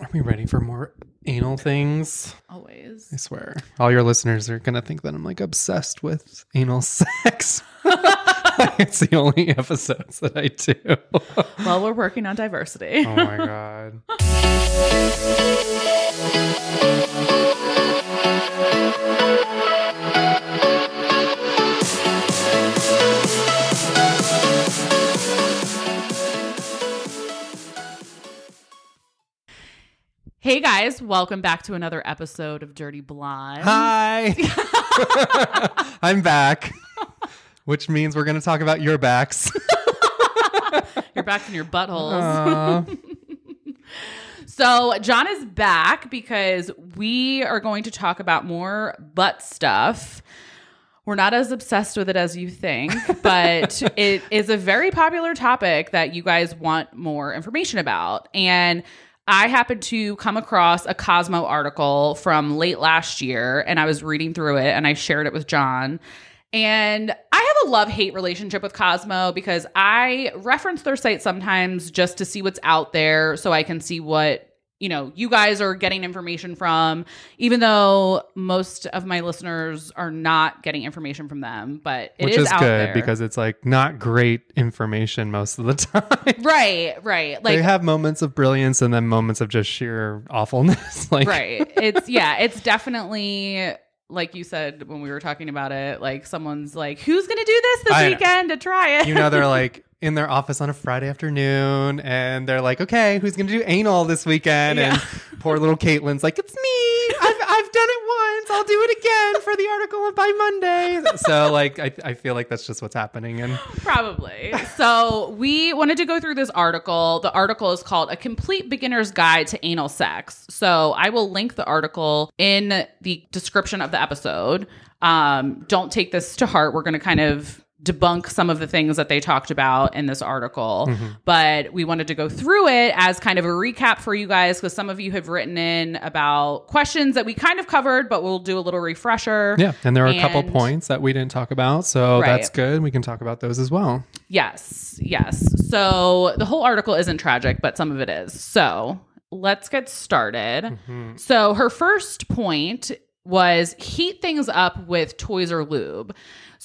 Are we ready for more anal things? Always. I swear. All your listeners are going to think that I'm like obsessed with anal sex. it's the only episodes that I do. Well, we're working on diversity. oh my God. Hey guys, welcome back to another episode of Dirty Blonde. Hi. I'm back, which means we're going to talk about your backs. your backs and your buttholes. So, John is back because we are going to talk about more butt stuff. We're not as obsessed with it as you think, but it is a very popular topic that you guys want more information about. And I happened to come across a Cosmo article from late last year, and I was reading through it and I shared it with John. And I have a love hate relationship with Cosmo because I reference their site sometimes just to see what's out there so I can see what, you know, you guys are getting information from, even though most of my listeners are not getting information from them. But it which is, out good there. because it's like not great information most of the time. Right, right. Like they have moments of brilliance and then moments of just sheer awfulness. like right it's yeah it's definitely like you said when we were talking about it like someone's like who's gonna do this this I weekend to try it you know they're like in their office on a Friday afternoon and they're like, okay, who's gonna do anal this weekend? Yeah. And poor little Caitlin's like, it's me. I've I've done it once. I'll do it again for the article by Monday. So like I I feel like that's just what's happening and probably so we wanted to go through this article the article is called a complete beginner's guide to anal sex so i will link the article in the description of the episode um, don't take this to heart we're going to kind of debunk some of the things that they talked about in this article but we wanted to go through it as kind of a recap for you guys because some of you have written in about questions that we kind of covered but we'll do a little refresher yeah, and there are a couple points that we didn't talk about, so Right. that's good. We can talk about those as well. Yes, yes. So the whole article isn't tragic, but some of it is. So let's get started. Mm-hmm. So her first point was heat things up with toys or lube.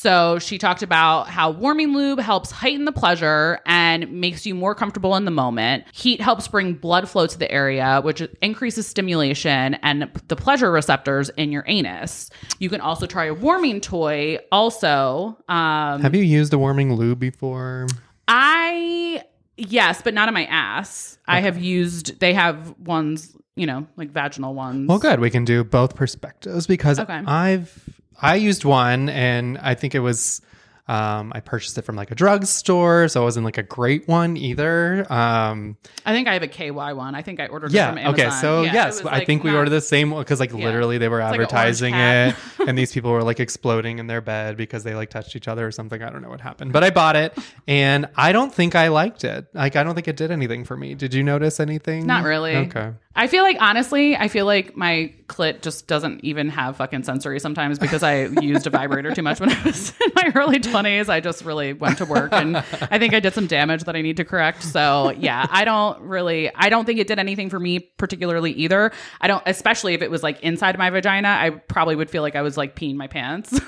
So she talked about how warming lube helps heighten the pleasure and makes you more comfortable in the moment. Heat helps bring blood flow to the area, which increases stimulation and the pleasure receptors in your anus. You can also try a warming toy also. Um, Have you used a warming lube before? I yes, but not on my ass. I have used. They have ones, you know, like vaginal ones. Well, good. We can do both perspectives because Okay. I've I used one and I think it was um, I purchased it from like a drugstore, so it wasn't like a great one either. Um, I think I have a KY one. I think I ordered it from yeah. Amazon. Okay. So Yeah, yes, I like, think we ordered the same one because like Yeah. literally they were like advertising it, and these people were like exploding in their bed because they like touched each other or something. I don't know what happened, but I bought it and I don't think I liked it. Like I don't think it did anything for me. Did you notice anything? Not really. Okay. I feel like honestly, I feel like my clit just doesn't even have fucking sensory sometimes because I used a vibrator too much when I was in my early twenties. I just really went to work and I think I did some damage that I need to correct. So yeah, I don't really I don't think it did anything for me particularly either. I don't especially if it was like inside my vagina, I probably would feel like I was like peeing my pants.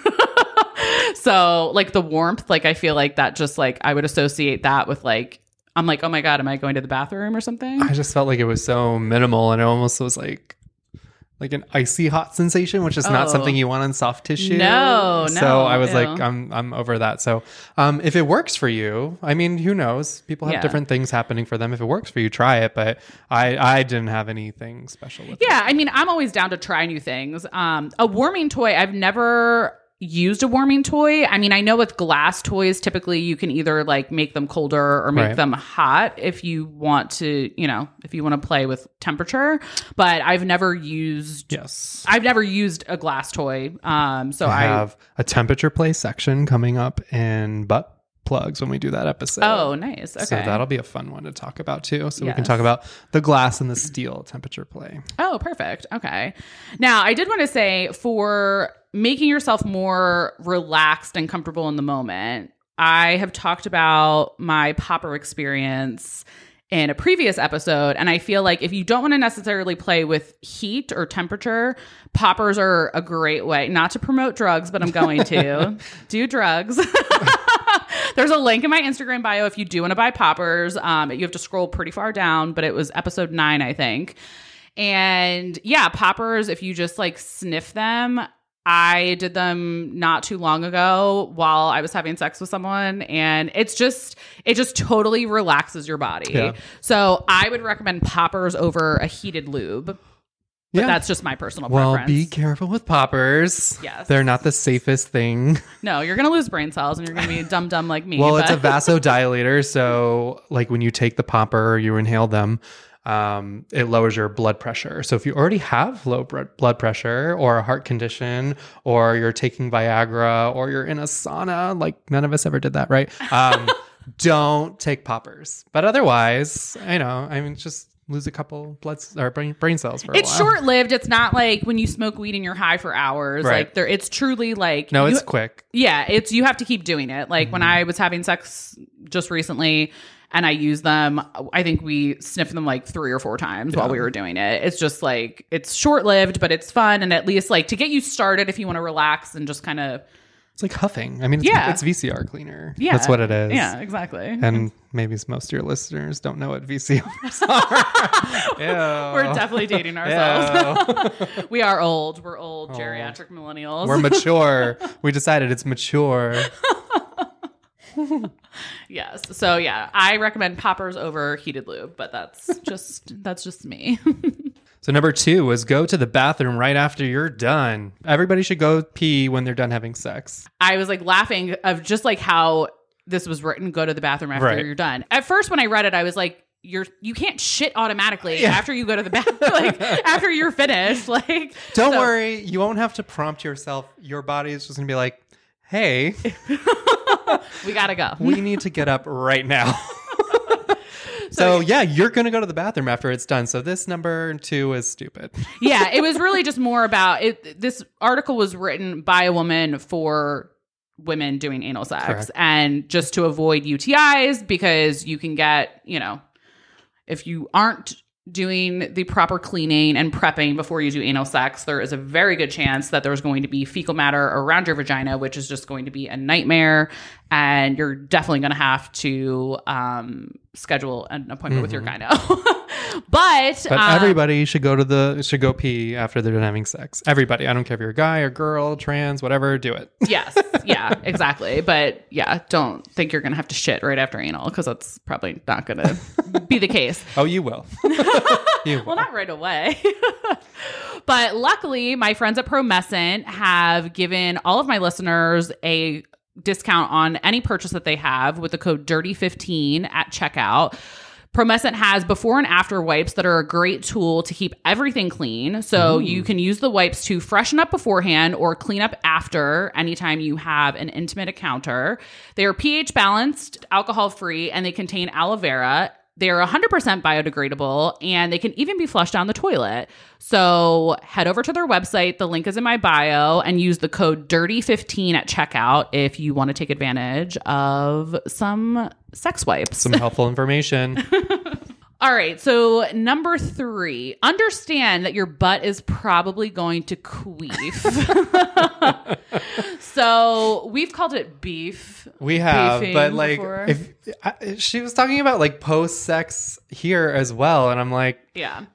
so like the warmth, like I feel like that just like I would associate that with like I'm like, oh my god, am I going to the bathroom or something? I just felt like it was so minimal and it almost was like like an icy hot sensation, which is not Oh. something you want on soft tissue. No, no. So I was ew. like, I'm I'm over that. So um if it works for you, I mean, who knows? People have Yeah. different things happening for them. If it works for you, try it. But I I didn't have anything special with it. Yeah, I mean, I'm always down to try new things. Um, a warming toy, I've never used a warming toy. I mean, I know with glass toys, typically you can either like make them colder or make Right. them hot if you want to, you know, if you want to play with temperature. But I've never used. Yes. I've never used a glass toy. Um, so I I. have a temperature play section coming up in butt plugs when we do that episode. oh, nice. Okay. So that'll be a fun one to talk about too. So we can talk about the glass and the steel temperature play. Oh, perfect. Okay. Now, I did want to say for making yourself more relaxed and comfortable in the moment, I have talked about my popper experience in a previous episode. And I feel like if you don't want to necessarily play with heat or temperature, poppers are a great way, not to promote drugs, but I'm going to do drugs. There's a link in my Instagram bio if you do want to buy poppers. Um, you have to scroll pretty far down, but it was episode nine, I think. And yeah, poppers, if you just like sniff them, I did them not too long ago while I was having sex with someone and it's just it just totally relaxes your body. Yeah. So I would recommend poppers over a heated lube. But Yeah. that's just my personal Well, preference. be careful with poppers. Yes. They're not the safest thing. no, you're gonna lose brain cells and you're gonna be dumb dumb like me. Well, it's a vasodilator, so like when you take the popper, you inhale them, um, it lowers your blood pressure. So if you already have low blood pressure or a heart condition, or you're taking Viagra, or you're in a sauna, like none of us ever did that, right? Um, don't take poppers. But otherwise, I know, I mean, just lose a couple blood s- or brain, brain cells for a It's short lived. It's not like when you smoke weed and you're high for hours. Right. Like there, it's truly like No, you- it's quick. Yeah, it's you have to keep doing it. Like Mm-hmm. when I was having sex just recently and I use them, I think we sniffed them like three or four times while we were doing it. It's just like it's short lived, but it's fun and at least like to get you started if you want to relax and just kind of It's like huffing. I mean, it's, Yeah. it's VCR cleaner. yeah, That's what it is. Yeah, exactly. And maybe most of your listeners don't know what VCRs are. We're definitely dating ourselves. We are old. We're old geriatric millennials. We're mature. We decided it's mature. Yes. So yeah, I recommend poppers over heated lube, but that's just that's just me. So number two was go to the bathroom right after you're done. Everybody should go pee when they're done having sex. I was like laughing of just like how this was written go to the bathroom after Right. you're done. At first when I read it I was like you're you can't shit automatically Yeah. after you go to the bathroom like after you're finished like Don't so- worry, you won't have to prompt yourself. Your body is just gonna be like, "Hey, we got to go. we need to get up right now." so yeah, you're gonna go to the bathroom after it's done. So this number two is stupid. yeah, it was really just more about it this article was written by a woman for women doing anal sex Correct. and just to avoid UTIs because you can get, you know, if you aren't doing the proper cleaning and prepping before you do anal sex, there is a very good chance that there's going to be fecal matter around your vagina, which is just going to be a nightmare. And you're definitely going to have to um, schedule an appointment with your gyno. but But um, everybody should go to the should go pee after they're done having sex. Everybody. I don't care if you're a guy or girl, trans, whatever, do it. yes, yeah, exactly. But yeah, don't think you're going to have to shit right after anal because that's probably not going to be the case. Oh, you will. you will. Well, not right away. but luckily, my friends at Promescent have given all of my listeners a discount on any purchase that they have with the code DIRTY15 at checkout. Promescent has before and after wipes that are a great tool to keep everything clean. So mm. you can use the wipes to freshen up beforehand or clean up after anytime you have an intimate encounter. They are pH balanced, alcohol free, and they contain aloe vera. They are 100% biodegradable and they can even be flushed down the toilet. So head over to their website. The link is in my bio and use the code DIRTY15 at checkout if you want to take advantage of some sex wipes. Some helpful information. All right. So, number three, understand that your butt is probably going to queef. so, we've called it beef. We have, but like, before. if I, she was talking about like post sex here as well, and I'm like, Yeah.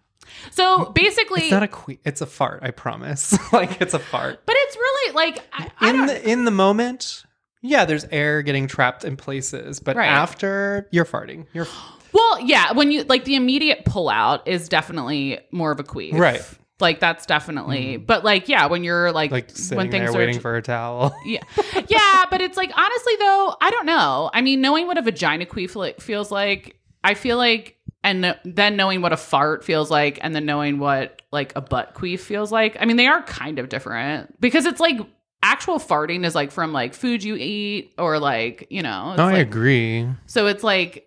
So, basically, it's not a que- it's a fart. I promise. like, it's a fart. but it's really like, I, I in don't, the in the moment, yeah, there's air getting trapped in places, but Right. after you're farting, you're well, yeah, when you like the immediate pullout is definitely more of a queef. Right. Like, that's definitely, mm-hmm. but like, yeah, when you're like, like sitting when things there are waiting for a towel. Yeah. Yeah, but it's like honestly though, I don't know. I mean, knowing what a vagina queef like, feels like, I feel like and th- then knowing what a fart feels like and then knowing what like a butt queef feels like. I mean, they are kind of different because it's like actual farting is like from like food you eat or like, you know. No, I agree. So it's like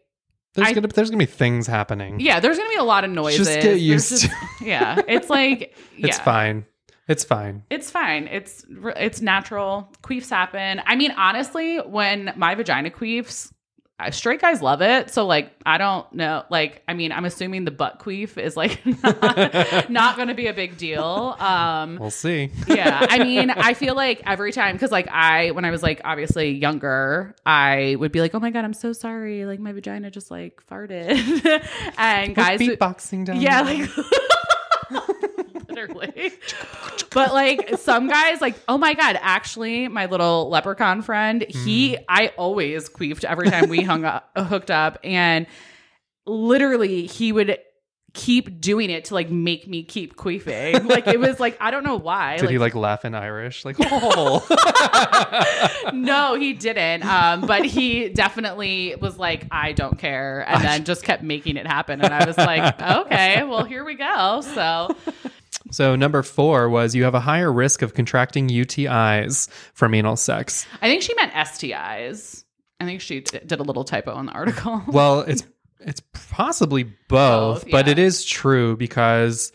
There's I- gonna there's gonna be things happening. yeah, there's to be a lot of noises. Just get used just- to Yeah, it's like It's fine. It's fine. It's fine. It's it's natural. Queefs happen. I mean, honestly, when my vagina queefs, straight guys love it. So like I don't know. Like I mean, I'm assuming the butt queef is like not, not going to be a big deal. Um, We'll see. yeah, I mean, I feel like every time because like I when I was like obviously younger, I would be like, oh my god, I'm so sorry. Like my vagina just like farted, and guys, beatboxing down. yeah, like literally. But like some guys, like, oh my god, actually, my little leprechaun friend, he, I always queefed every time we hung up, hooked up, and literally he would keep doing it to like make me keep queefing. Like it was like I don't know why. Did like, he like laugh in Irish? Like, oh, no, he didn't. Um, but he definitely was like, I don't care, and then just kept making it happen. And I was like, okay, well, here we go. So so number four was you have a higher risk of contracting UTIs from anal sex. I think she meant STIs. I think she d- did a little typo in the article. Well, it's it's possibly both, Both, but yeah. it is true because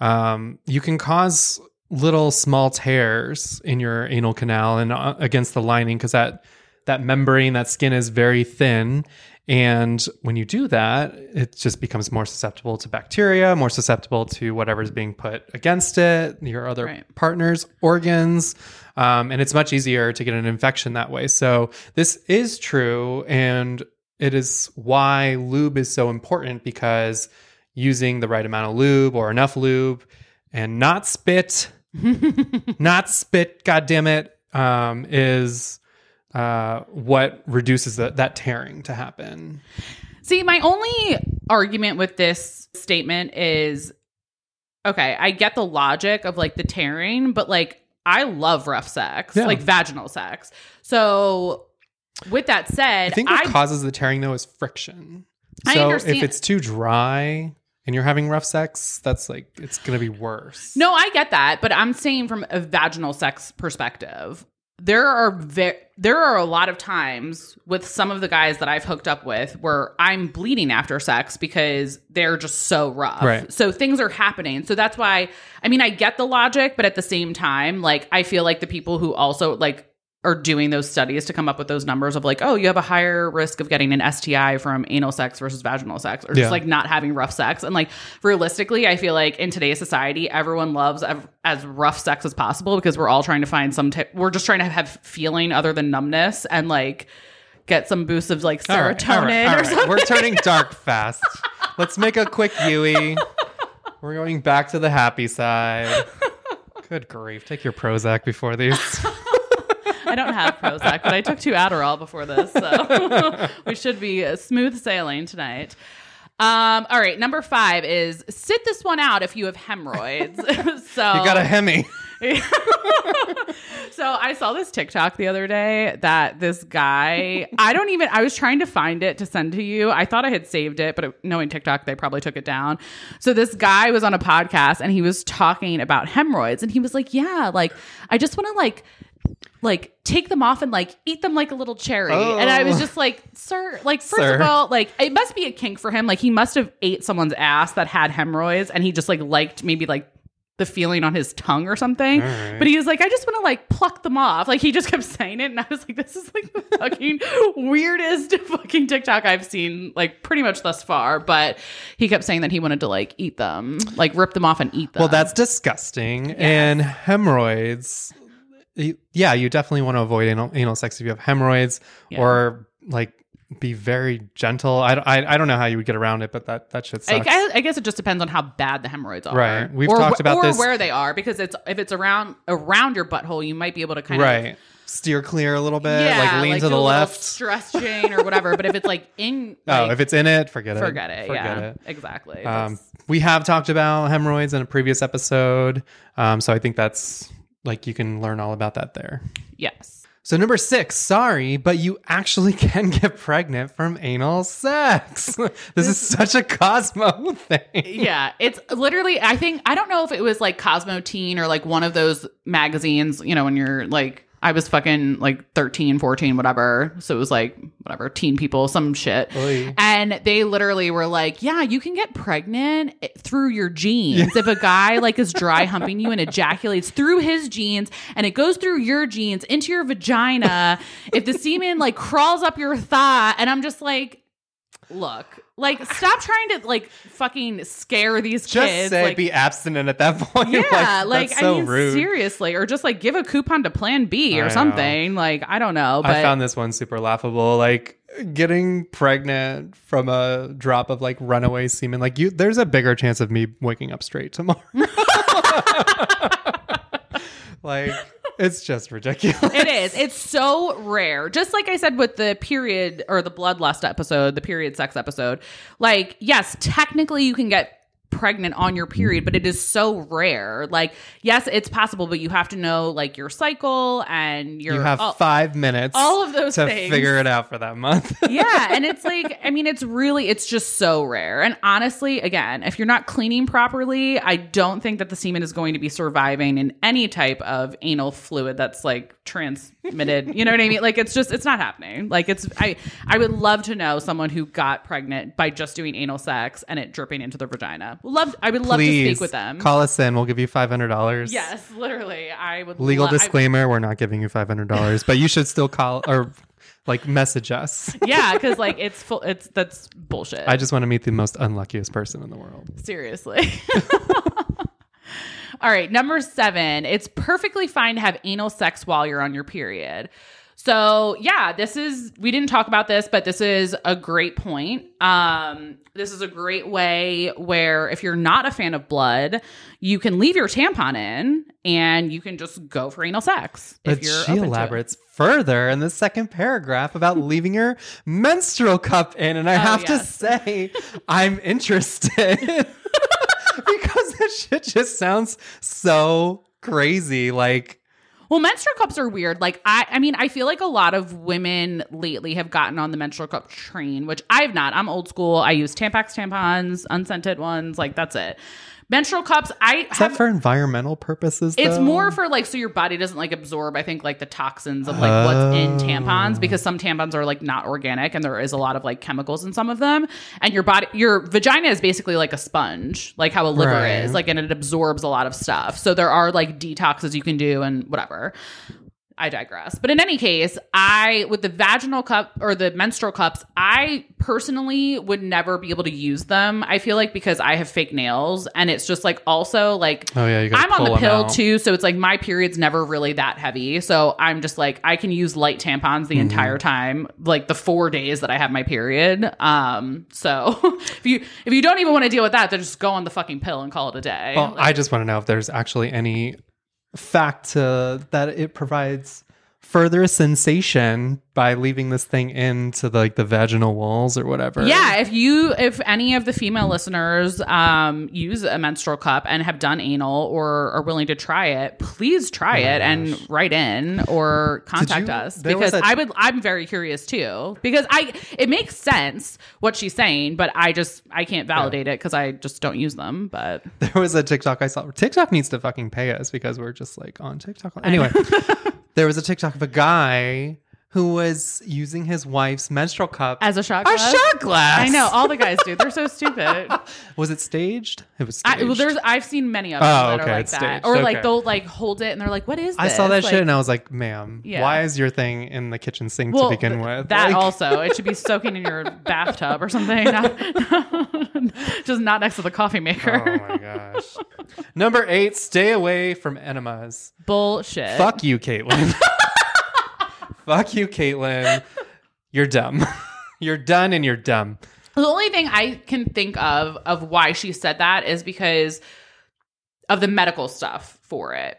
um, you can cause little small tears in your anal canal and uh, against the lining because that that membrane, that skin is very thin. And when you do that, it just becomes more susceptible to bacteria, more susceptible to whatever's being put against it, your other Right. partner's organs. Um, and it's much easier to get an infection that way. So this is true. And it is why lube is so important because using the right amount of lube or enough lube and not spit, not spit, God damn it, um, is uh, what reduces the, that tearing to happen. See, my only argument with this statement is okay, I get the logic of like the tearing, but like I love rough sex, Yeah. like vaginal sex. So, with that said, I think what causes the tearing though is friction. I So if it's too dry and you're having rough sex, that's like it's gonna be worse. No, I get that, but I'm saying from a vaginal sex perspective, there are ve- there are a lot of times with some of the guys that I've hooked up with where I'm bleeding after sex because they're just so rough. Right. So things are happening. So that's why I mean I get the logic, but at the same time, like I feel like the people who also like are doing those studies to come up with those numbers of like, oh, you have a higher risk of getting an STI from anal sex versus vaginal sex, or just Yeah. like not having rough sex. And like realistically, I feel like in today's society, everyone loves ev- as rough sex as possible because we're all trying to find some. T- we're just trying to have feeling other than numbness and like get some boosts of like All right, serotonin all right, all or something. We're turning dark fast. Let's make a quick Yui. We're going back to the happy side. Good grief. Take your Prozac before these. I don't have Prozac, but I took two Adderall before this, so we should be uh, smooth sailing tonight. Um, all right, number five is sit this one out if you have hemorrhoids. so You got a Hemi. so I saw this TikTok the other day that this guy, I don't even, I was trying to find it to send to you. I thought I had saved it, but it, knowing TikTok, they probably took it down. So this guy was on a podcast and he was talking about hemorrhoids and he was like, yeah, like, I just want to like, like take them off and like eat them like a little cherry. And I was Oh. just like, sir, like first Sir. of all, like it must be a kink for him. Like he must have ate someone's ass that had hemorrhoids and he just like liked maybe like the feeling on his tongue or something. Right. But he was like, I just want to like pluck them off. Like he just kept saying it. And I was like, this is like the fucking weirdest fucking TikTok I've seen, like pretty much thus far. But he kept saying that he wanted to like eat them, like rip them off and eat them. Well, that's disgusting. And hemorrhoids, yeah, you definitely want to avoid anal, anal sex if you have hemorrhoids Yeah. or like be very gentle. I, don't- I, I don't know how you would get around it, but that, that shit I, sucks. I, I guess it just depends on how bad the hemorrhoids are. Right. We've or, talked about or this- where they are because it's if it's around around your butthole, you might be able to kind of right. Steer clear a little bit, yeah, like lean like to the a left. stress chain or whatever. but if it's like in, oh, if it's in it, forget it. forget it. Forget yeah, it. exactly. Um, we have talked about hemorrhoids in a previous episode. Um, so I think that's like you can learn all about that there. yes. So number six, sorry, but you actually can get pregnant from anal sex. this is such a Cosmo thing. yeah, it's literally. I think I don't know if it was like Cosmo Teen or like one of those magazines. You know, when you're like I was fucking like 13, 14, whatever. So it was like, whatever, teen people, some shit. Oy. And they literally were like, yeah, you can get pregnant eh, through your jeans. If a guy like is dry humping you and ejaculates through his jeans and it goes through your jeans into your vagina, if the semen like crawls up your thigh, and I'm just like, look, like stop trying to like fucking scare these Just kids. say like, be abstinent at that point. yeah, like, that's I mean, rude. seriously, or just like give a coupon to Plan B or know. something. Like I don't know, but I found this one super laughable. Like getting pregnant from a drop of like runaway semen. Like you, there's a bigger chance of me waking up straight tomorrow. like it's just ridiculous. it is. It's so rare. Just like I said with the period or the bloodlust episode, the period sex episode. Like, yes, technically you can get pregnant on your period, but it is so rare. Like, yes, it's possible, but you have to know like your cycle and your You have all, five minutes all of those to things. figure it out for that month. yeah, and it's like I mean it's really it's just so rare. And honestly, again, if you're not cleaning properly, I don't think that the semen is going to be surviving in any type of anal fluid that's like transmitted. You know what I mean? Like it's just it's not happening. Like it's I I would love to know someone who got pregnant by just doing anal sex and it dripping into their vagina. Love I would love to speak with them. call us in. We'll give you five hundred dollars. yes, literally. I would Legal lo- I- disclaimer: We're not giving you five hundred dollars, but you should still call or like message us. yeah, because like it's full. It's that's bullshit. I just want to meet the most unluckiest person in the world. Seriously. All right, number seven. It's perfectly fine to have anal sex while you're on your period. So yeah, this is we didn't talk about this, but this is a great point. Um, this is a great way where if you're not a fan of blood, you can leave your tampon in and you can just go for anal sex. But she elaborates further in the second paragraph about leaving your menstrual cup in, and I have to Oh, say, I'm interested because this shit just sounds so crazy. Like, Well, menstrual cups are weird. Like I I mean, I feel like a lot of women lately have gotten on the menstrual cup train, which I've not. I'm old school. I use Tampax tampons, unscented ones, like that's it. Menstrual cups, I is have that for environmental purposes? it's though? more for like so your body doesn't like absorb I think like the toxins of like what's in tampons oh. because some tampons are like not organic and there is a lot of like chemicals in some of them and your body your vagina is basically like a sponge like how a liver Right. is like and it absorbs a lot of stuff so there are like detoxes you can do and whatever I digress. But in any case, I with the vaginal cup or the menstrual cups, I personally would never be able to use them. I feel like because I have fake nails and it's just like also like Oh, yeah, I'm on the pill out. too, so it's like my period's never really that heavy. So I'm just like I can use light tampons the Mm-hmm. entire time, like the 4 days that I have my period. Um so if you if you don't even want to deal with that, then just go on the fucking pill and call it a day. Well, I just want to know if there's actually any fact to, that it provides further sensation by leaving this thing into the, like the vaginal walls or whatever. Yeah, if you if any of the female listeners um use a menstrual cup and have done anal or are willing to try it, please try it and write in or contact you- us because a- I would I'm very curious too because I it makes sense what she's saying, but I just I can't validate it because I just don't use them. But There was a TikTok I saw. TikTok needs to fucking pay us because we're just like on TikTok. Anyway, there was a TikTok of a guy who was using his wife's menstrual cup as a shot a glass, shot glass. I know all the guys do. They're so stupid. Was it staged? It was staged. I, well, there's I've seen many of them Oh, that okay, are like that, staged. or like they'll like hold it and they're like, "What is?" That? I saw that Like, shit and I was like, "Ma'am, Yeah. why is your thing in the kitchen sink Well, to begin th- with?" That Like- also, it should be soaking in your bathtub or something, not, just not next to the coffee maker. Oh my gosh. Number eight, stay away from enemas. Bullshit. Fuck you, Caitlin. Fuck you, Caitlin. You're dumb. you're done and you're dumb. The only thing I can think of of why she said that is because of the medical stuff for it.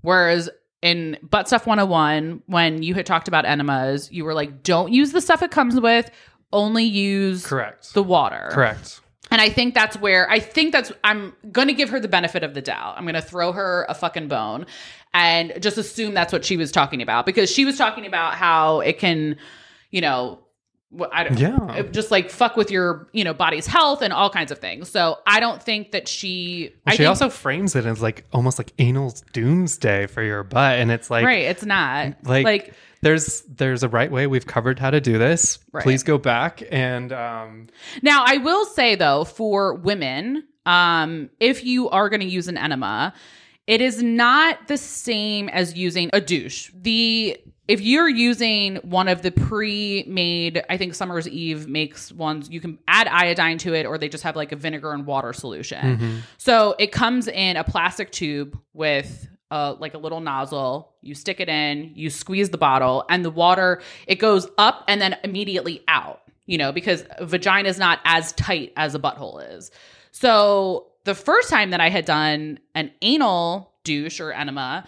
Whereas in Butt Stuff 101, when you had talked about enemas, you were like, don't use the stuff it comes with, only use Correct. the water. Correct. And I think that's where I think that's I'm going to give her the benefit of the doubt. I'm going to throw her a fucking bone and just assume that's what she was talking about because she was talking about how it can, you know, I don't Yeah. just like fuck with your you know body's health and all kinds of things. So I don't think that she. I she think, also frames it as like almost like anal doomsday for your butt, and it's like right. It's not like, like there's there's a right way. We've covered how to do this. Right. Please go back and um, Now, I will say though, for women, um, if you are going to use an enema, it is not the same as using a douche. The if you're using one of the pre-made, I think Summer's Eve makes ones you can add iodine to it, or they just have like a vinegar and water solution. Mm-hmm. So it comes in a plastic tube with uh, like a little nozzle. You stick it in, you squeeze the bottle, and the water it goes up and then immediately out. You know, because vagina is not as tight as a butthole is. So the first time that I had done an anal douche or enema,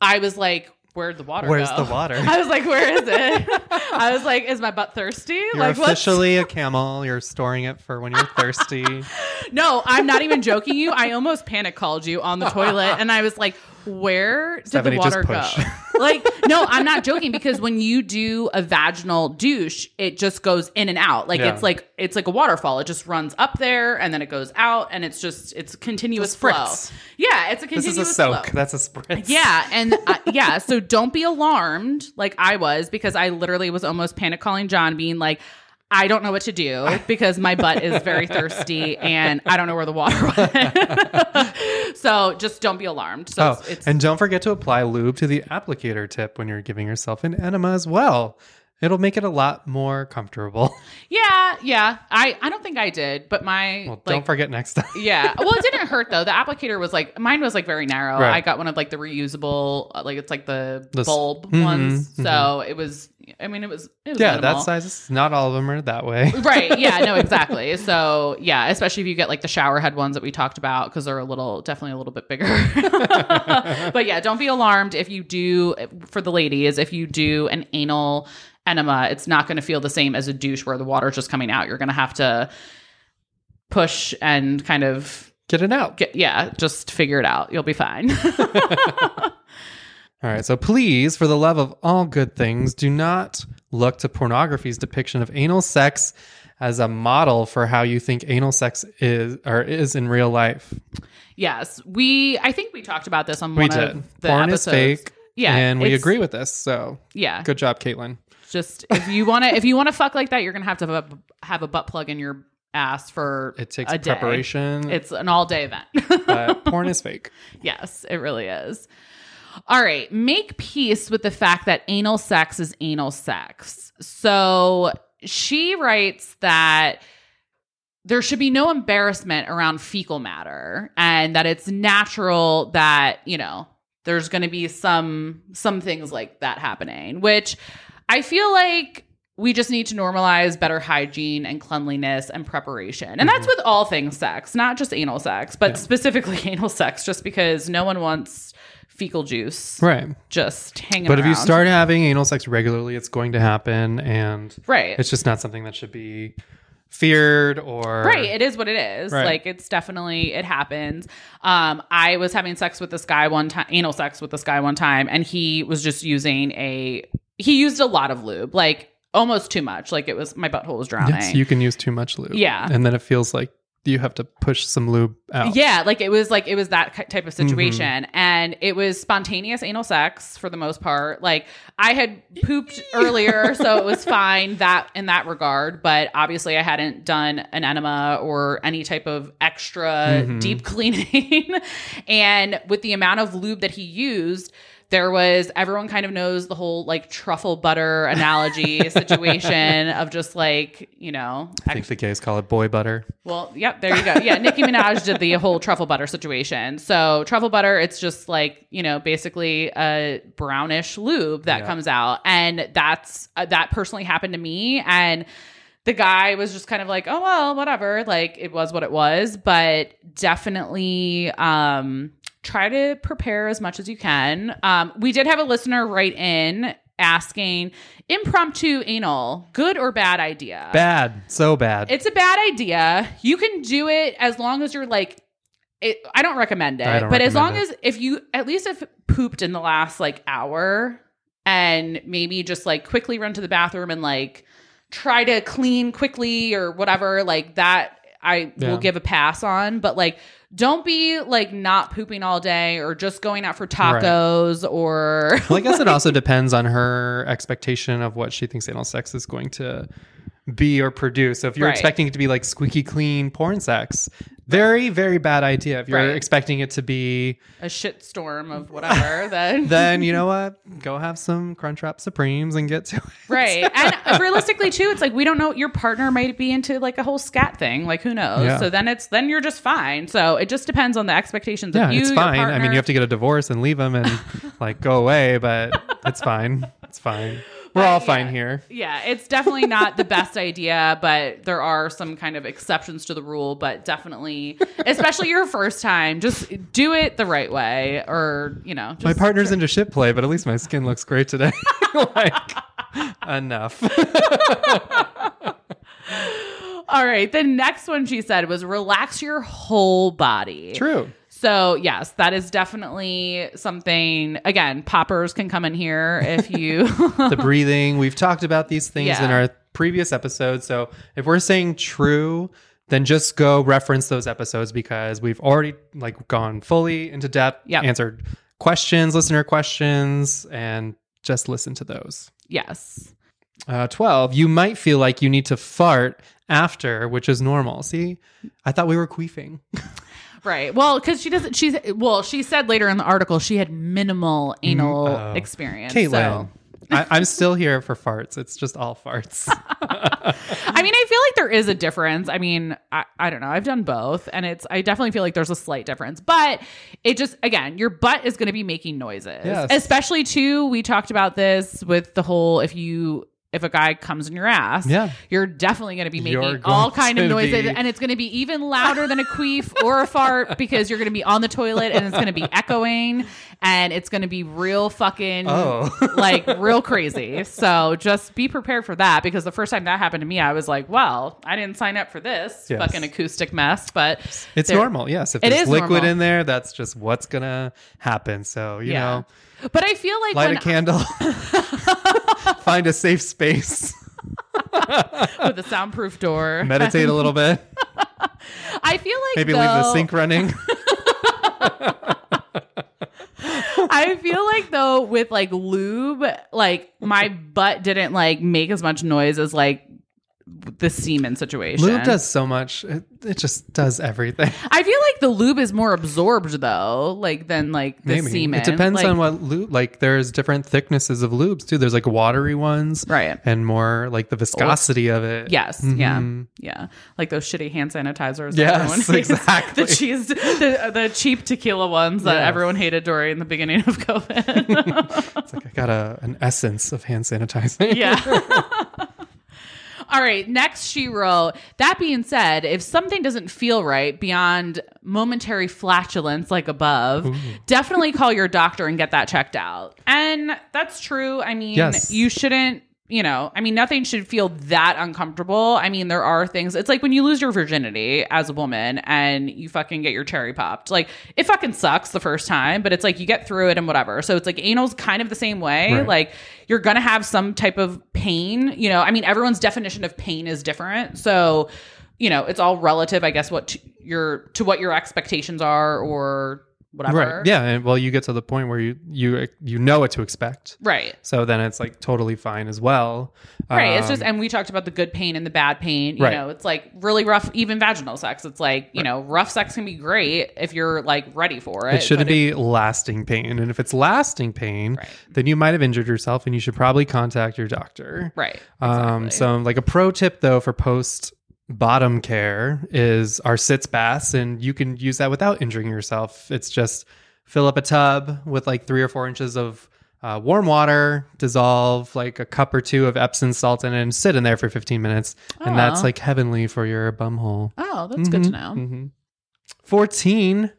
I was like, "Where'd the water Where's go?" the water? I was like, "Where is it?" I was like, "Is my butt thirsty?" you're like, what's- officially a camel. You're storing it for when you're thirsty. No, I'm not even joking you. I almost panic called you on the toilet and I was like, where did Stephanie, the water go? like, no, I'm not joking because when you do a vaginal douche, it just goes in and out. Like Yeah. it's like it's like a waterfall. It just runs up there and then it goes out and it's just it's continuous flow. Yeah, it's a this continuous is a soak. flow. That's a spritz. Yeah, and uh, yeah, so don't be alarmed like I was because I literally was almost panic calling John, being like, I don't know what to do because my butt is very thirsty and I don't know where the water went. so just don't be alarmed. So Oh, it's, it's and don't forget to apply lube to the applicator tip when you're giving yourself an enema as well. It'll make it a lot more comfortable. yeah, yeah. I I don't think I did, but my Well, like don't forget next time. yeah. Well, it didn't hurt though. The applicator was like mine was like very narrow. Right. I got one of like the reusable, uh, like it's like the, The bulb Mhm, ones. So it was. I mean, it was. It was yeah, minimal. that size is not all of them are that way. right yeah no exactly so yeah especially if you get like the shower head ones that we talked about because they're a little definitely a little bit bigger but yeah don't be alarmed if you do for the ladies if you do an anal enema it's not going to feel the same as a douche where the water's just coming out you're going to have to push and kind of Get it out. get yeah just figure it out you'll be fine All right, so please, for the love of all good things, do not look to pornography's depiction of anal sex as a model for how you think anal sex is or is in real life. yes we i think we talked about this on We one did. of the Porn is episodes. fake. yeah and we agree with this. So yeah good job, Caitlin. Just if you want to, if you want to fuck like that, you're gonna have to have a, have a butt plug in your ass for It takes a day. preparation. It's an all day event. porn is fake. yes, it really is. All right, make peace with the fact that anal sex is anal sex. So she writes that there should be no embarrassment around fecal matter and that it's natural that, you know, there's going to be some some things like that happening, which I feel like we just need to normalize better hygiene and cleanliness and preparation. And that's mm-hmm. with all things sex, not just anal sex, but Yeah. specifically anal sex just because no one wants fecal juice Right. just hanging But if you start having anal sex regularly, it's going to happen and right it's just not something that should be feared or Right, it is what it is. Right. Like it's definitely it happens. Um, I was having sex with this guy one time, anal sex with this guy one time, and he was just using a. He used a lot of lube, like almost too much. Like it was my butthole was drowning. Yes, you can use too much lube. Yeah. And then it feels like you have to push some lube out. Yeah, like it was like it was that type of Mm-hmm. situation, and it was spontaneous anal sex for the most part. Like I had pooped earlier, so it was fine that in that regard. But obviously, I hadn't done an enema or any type of extra Mm-hmm. deep cleaning, and with the amount of lube that he used. There was everyone kind of knows the whole like truffle butter analogy situation of just like you know I think the gays call it boy butter. well, yep, there you go. Yeah, Nicki Minaj did the whole truffle butter situation. So truffle butter, it's just like you know, basically a brownish lube that Yeah. comes out, and that's uh, that personally happened to me, and the guy was just kind of like, oh well, whatever, like it was what it was, but definitely um try to prepare as much as you can. Um, we did have a listener write in asking impromptu anal, good or bad idea? Bad. So bad. It's a bad idea. You can do it as long as you're like it, I don't recommend it, don't but as long recommend as if you at least have pooped in the last like hour and maybe just like quickly run to the bathroom and like try to clean quickly or whatever, like that I Yeah. will give a pass on. But like, don't be like not pooping all day or just going out for tacos or Well, I guess it also depends on her expectation of what she thinks anal sex is going to be or produce. So if you're Right. expecting it to be like squeaky clean porn sex, very, very bad idea. If you're Right. expecting it to be, a shit storm of whatever, then then you know what? Go have some Crunchwrap Supremes and get to it. right. And uh, realistically, too, it's like we don't know your partner might be into like a whole scat thing. Like who knows? Yeah. So then it's then you're just fine. So it just depends on the expectations Yeah, of you. it's your fine. I mean, you have to get a divorce and leave them and like go away, but it's fine. It's fine. We're all fine yeah. here. Yeah, it's definitely not the best idea, but there are some kind of exceptions to the rule. But definitely, especially your first time, just do it the right way, or you know, just My partner's into shit play, but at least my skin looks great today. like enough. All right. The next one she said was relax your whole body. True. So, yes, that is definitely something. Again, poppers can come in here if you. the breathing. We've talked about these things Yeah. in our previous episodes. So if we're saying true, then just go reference those episodes because we've already like gone fully into depth, Yep. answered questions, listener questions, and just listen to those. yes. Uh, 12, you might feel like you need to fart after, which is normal. See, I thought we were queefing. Right. Well, because she doesn't, she's, well, she said later in the article she had minimal mm-hmm. anal oh. experience. Caitlin, So, I, I'm still here for farts. It's just all farts. I mean, I feel like there is a difference. I mean, I, I don't know. I've done both, and it's, I definitely feel like there's a slight difference, but it just, again, your butt is going to be making noises. Yes. Especially, too, we talked about this with the whole, if you, if a guy comes in your ass, Yeah. you're definitely going to be making all kind of noises, be- and it's going to be even louder than a queef or a fart because you're going to be on the toilet and it's going to be echoing, and it's going to be real fucking Oh. like real crazy. So just be prepared for that because the first time that happened to me, I was like, well, I didn't sign up for this Yes. fucking acoustic mess, but It's normal, yes. If It there's is liquid normal. in there, that's just what's gonna happen. So you Yeah. know, But I feel like light when a candle, find a safe space, with a soundproof door, meditate a little bit, I feel like maybe leave the sink running. I feel like though with like lube, like my butt didn't like make as much noise as like the semen situation. Lube does so much; it, it just does everything. I feel like the lube is more absorbed though, like than like the Maybe semen. it depends Like- on what lube. Like, there's different thicknesses of lubes too. There's like watery ones, Right. and more like the viscosity of it. Yes, yeah, Mhm. yeah, like those shitty hand sanitizers. Yes, exactly. The cheese, the the cheap tequila ones that Yes. everyone hated during the beginning of COVID. It's like I got a an essence of hand sanitizing. yeah. All right. Next, she wrote. That being said, if something doesn't feel right beyond momentary flatulence, like above, definitely call your doctor and get that checked out. And that's true. I mean, Yes. you shouldn't. You know, I mean, nothing should feel that uncomfortable. I mean, there are things. It's like when you lose your virginity as a woman and you fucking get your cherry popped. Like, it fucking sucks the first time, but it's like you get through it and whatever. So it's like anal's kind of the same way. Right. Like, you're gonna have some type of pain. You know, I mean, everyone's definition of pain is different. So, you know, it's all relative, I guess, what t- your to what your expectations are or whatever. Right. Yeah. And well, you get to the point where you you you know what to expect. Right. So then it's like totally fine as well. Right. it's Um, just, and we talked about the good pain and the bad pain. You Right. know, it's like really rough, even vaginal sex. It's like, you know, rough sex can be great if you're like ready for it. it shouldn't be lasting pain. And if it's lasting pain, Right. then you might have injured yourself and you should probably contact your doctor. Right. Um, exactly. so like a pro tip though for post bottom care is our sitz baths and you can use that without injuring yourself. It's just fill up a tub with like three or four inches of uh, warm water, dissolve like a cup or two of Epsom salt in it and sit in there for 15 minutes. And that's Oh. like heavenly for your bum hole. Oh, that's good to know. Mhm. 14.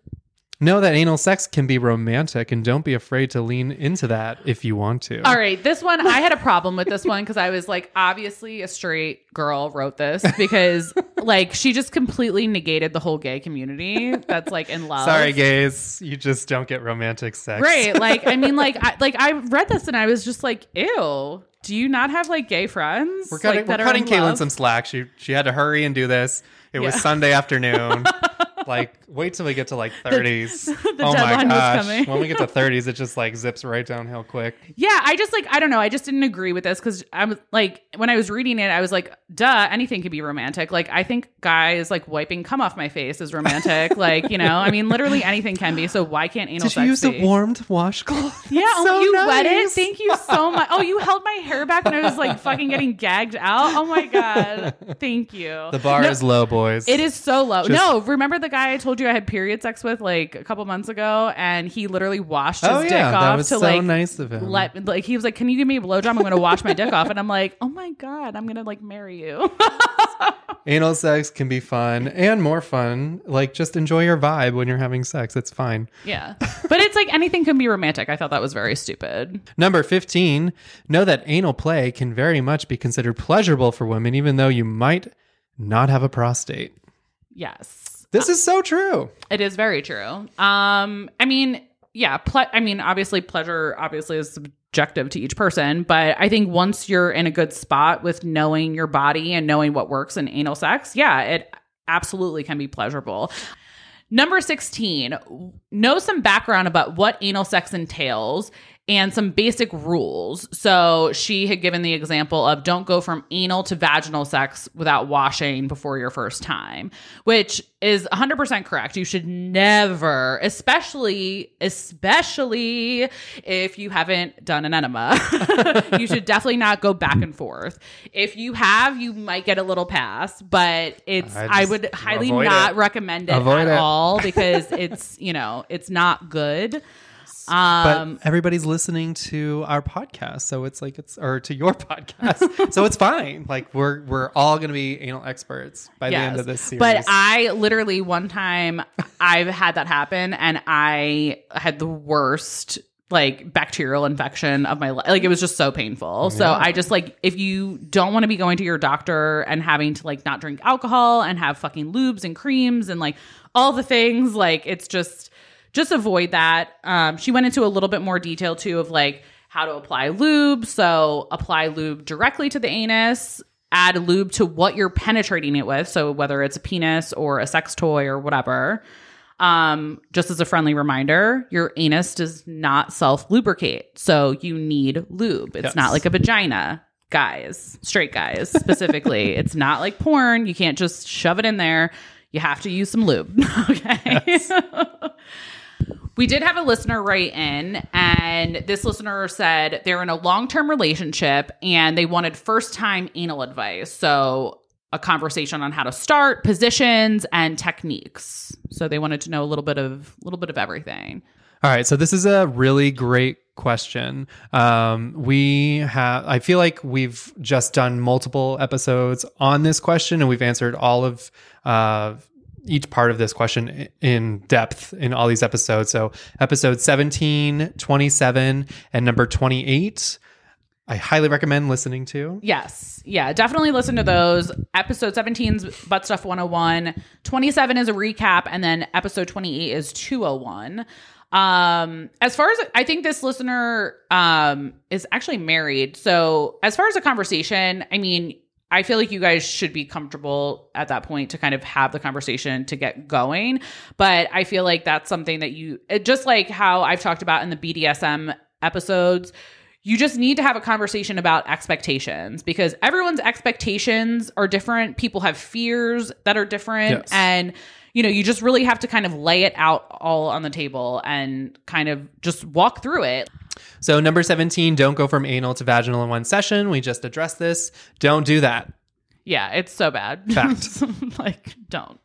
Know that anal sex can be romantic and don't be afraid to lean into that if you want to. All right, this one I had a problem with this one because I was like, obviously a straight girl wrote this because like she just completely negated the whole gay community that's like in love. Sorry, gays. You just don't get romantic sex. Right. Like, I mean, like, I, like I read this and I was just like, ew. Do you not have like gay friends? We're cutting, like, we're cutting Caitlin love? some slack. She she had to hurry and do this. It was Sunday afternoon. like, wait till we get to like 30s. oh my deadline was gosh. coming. when we get to 30s, it just like zips right downhill quick. Yeah, I just like I don't know. I just didn't agree with this because I'm like when I was reading it, I was like, duh, anything could be romantic. Like I think guys like wiping cum off my face is romantic. like you know, I mean, literally anything can be. So why can't anal Did sex you use be? a warmed washcloth? Yeah, oh, so you wet it. Thank you so much. Oh, you held my hair back when I was like fucking getting gagged out. Oh my god, thank you. The bar No, is low, boys. It is so low. Just- no, remember the guy I told you I had period sex with like a couple months ago, and he literally washed his Oh dick yeah, off that was to so like nice of him. let like he was like, "Can you give me a blowjob? I'm going to wash my dick off." And I'm like, "Oh my god, I'm going to like marry you." Anal sex can be fun and more fun. Like just enjoy your vibe when you're having sex. It's fine. yeah, but it's like anything can be romantic. I thought that was very stupid. Number 15, know that anal play can very much be considered pleasurable for women, even though you might not have a prostate. Yes, This is so true. it is very true. Um, I mean, yeah, ple- I mean, obviously, pleasure obviously is subjective to each person, but I think once you're in a good spot with knowing your body and knowing what works in anal sex, yeah, it absolutely can be pleasurable. Number 16, know some background about what anal sex entails and some basic rules. So she had given the example of don't go from anal to vaginal sex without washing before your first time, which is 100% correct. You should never, especially especially if you haven't done an enema. you should definitely not go back and forth. If you have, you might get a little pass, but it's I I, would highly not it. recommend it Avoid at it. all because it's, you know, it's not good. But Um everybody's listening to our podcast, so it's like it's or to your podcast, so it's fine. Like we're we're all going to be anal experts by the end of this series. But I literally one time I've had that happen and I had the worst like bacterial infection of my life. Like it was just so painful. So I just like if you don't want to be going to your doctor and having to like not drink alcohol and have fucking lubes and creams and like all the things, like it's just just avoid that. Um, she went into a little bit more detail too of like how to apply lube. So apply lube directly to the anus. Add lube to what you're penetrating it with. So whether it's a penis or a sex toy or whatever. Um, just as a friendly reminder, your anus does not self lubricate. So you need lube. It's Yes. not like a vagina. Guys, straight guys specifically. it's not like porn. You can't just shove it in there. You have to use some lube. okay. We did have a listener write in, and this listener said they're in a long term relationship and they wanted first time anal advice. So, a conversation on how to start, positions, and techniques. So, they wanted to know a little bit of a little bit of everything. All right, so this is a really great question. Um, we have, I feel like we've just done multiple episodes on this question, and we've answered all of uh, each part of this question in depth in all these episodes. So, episode 17, 27, and number 28. I highly recommend listening to. Yes. Yeah, definitely listen to those. Episode 17's Butt Stuff 101. 27 is a recap, and then episode 28 is 201. Um, as far as I think this listener um is actually married. So as far as a conversation, I mean, I feel like you guys should be comfortable at that point to kind of have the conversation to get going. But I feel like that's something that you it- just like how I've talked about in the BDSM episodes you just need to have a conversation about expectations because everyone's expectations are different. People have fears that are different. Yes. And, you know, you just really have to kind of lay it out all on the table and kind of just walk through it. So, number 17, don't go from anal to vaginal in one session. We just addressed this. Don't do that. Yeah, it's so bad. Fact. like, don't.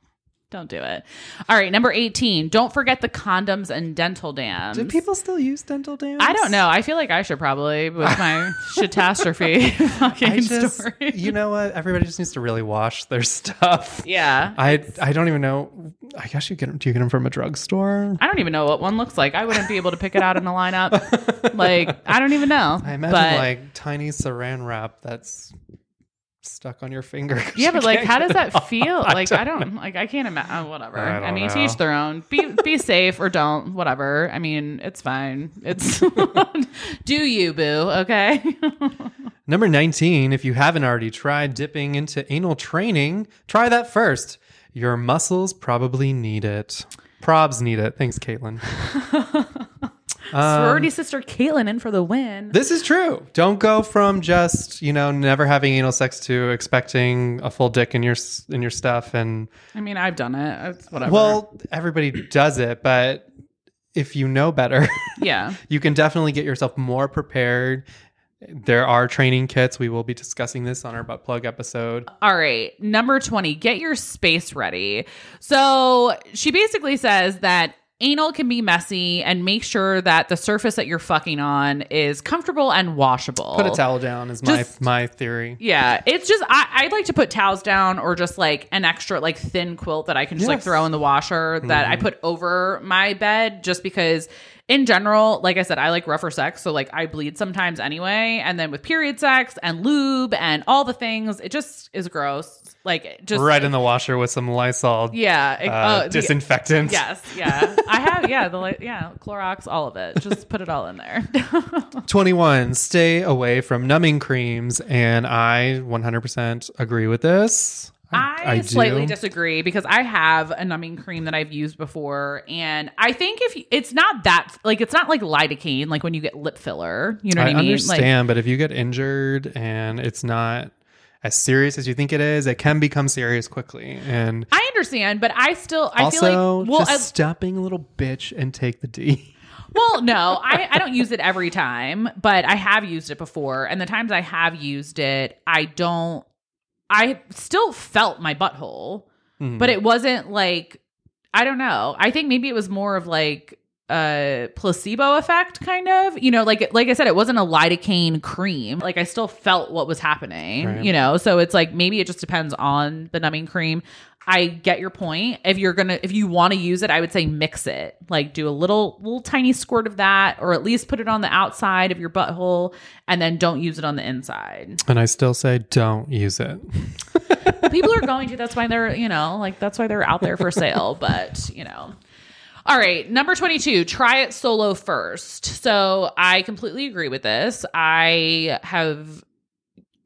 Don't do it. All right, number 18. Don't forget the condoms and dental dams. Do people still use dental dams? I don't know. I feel like I should probably with my catastrophe fucking just, story. you know what? Everybody just needs to really wash their stuff. yeah. I I don't even know. I guess you get them. Do you get them from a drugstore? I don't even know what one looks like. I wouldn't be able to pick it out in a lineup. like, I don't even know. I imagine but, like tiny saran wrap that's stuck on your finger. yeah, but like, how does that feel? Like, I don't like, I can't imagine. Oh, whatever. I I, mean, know. to each their own. Be be safe or don't. Whatever. I mean, it's fine. It's do you, boo? Okay. Number 19, if you haven't already tried dipping into anal training, try that first. Your muscles probably need it. Probs need it. Thanks, Caitlin. Sorority um, sister Caitlin in for the win. This is true. Don't go from just, you know, never having anal sex to expecting a full dick in your s- in your stuff and I mean, I've done it. It's whatever. well, everybody does it, but if you know better, yeah. you can definitely get yourself more prepared. There are training kits. We will be discussing this on our butt plug episode. All right. Number 20, get your space ready. So she basically says that anal can be messy and make sure that the surface that you're fucking on is comfortable and washable. Put a towel down is my Just- my theory. Yeah, it's just I, I like to put towels down or just like an extra like thin quilt that I can just like throw in the washer that I mm-hmm. put over my bed just because in general, like I said, I like rougher sex, so like I bleed sometimes anyway, and then with period sex and lube and all the things, it just is gross. Like just right in the washer with some Lysol yeah, it- uh, oh, the- disinfectant. Yes, yeah, I have yeah the yeah Clorox, all of it. Just put it all in there. 21. Stay away from numbing creams. And I 100% agree with this. I, do. slightly disagree because I have a numbing cream that I've used before, and I think if it's not that like it's not like lidocaine, like when you get lip filler, you know what I I, mean? understand, but if you get injured and it's not as serious as you think it is, it can become serious quickly. And I understand, but I still I also, feel like well, just I, stop being a little bitch and take the D. well, no, I I don't use it every time, but I have used it before, and the times I have used it, I don't. I still felt my butthole. Mhm. but it wasn't like I don't know. I think maybe it was more of like a placebo effect kind of you know like like i said it wasn't a lidocaine cream. Like i still felt what was happening Right. you know? So it's like maybe it just depends on the numbing cream. I get your point. If you're gonna if you want to use it i would say mix it. Like do a little little tiny squirt of that or at least put it on the outside of your butthole and then don't use it on the inside. And I still say don't use it. people are going to that's why they're you know like that's why they're out there for sale but you know all right number 22 try it solo first. So i completely agree with this. I have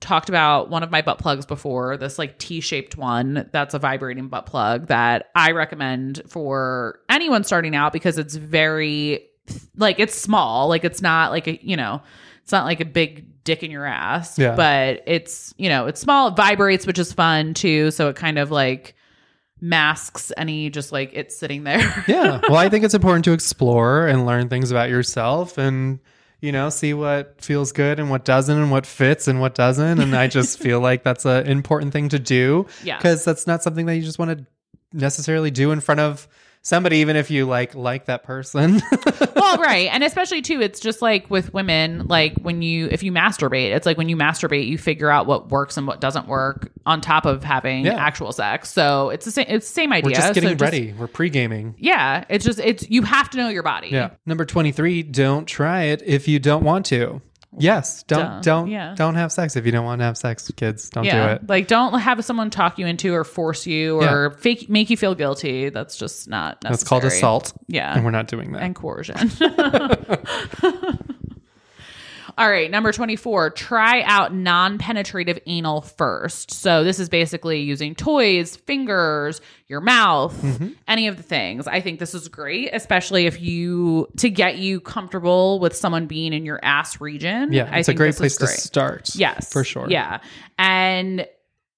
talked about one of my butt plugs before this like t-shaped one that's a vibrating butt plug that i recommend for anyone starting out because it's very like it's small. Like it's not like a you know it's not like a big dick in your ass Yeah. but it's you know it's small it vibrates which is fun too. So it kind of like masks any just like it sitting there yeah. Well, I think it's important to explore and learn things about yourself and, you know, see what feels good and what doesn't and what fits and what doesn't. And I just feel like that's an important thing to do. Yeah. Because that's not something that you just want to necessarily do in front of somebody, even if you like like that person. well right and especially too it's just like with women like when you if you masturbate it's like when you masturbate you figure out what works and what doesn't work on top of having Yeah. actual sex so it's the same it's the same idea We're just So getting ready. We're pre gaming. yeah it's just it's you have to know your body Yeah. Number 23, don't try it if you don't want to. Yes, don't don't Yeah. don't have sex if you don't want to have sex, kids. Don't yeah do it. like don't have someone talk you into or force you or fake make you feel guilty that's just not necessary. That's called assault. yeah And we're not doing that. and coercion. All right, number 24, try out non penetrative anal first. So, this is basically using toys, fingers, your mouth, Mm-hmm. any of the things. I think this is great, especially if you to get you comfortable with someone being in your ass region. yeah, I it's a great place is to start. Yes. For sure. Yeah. And,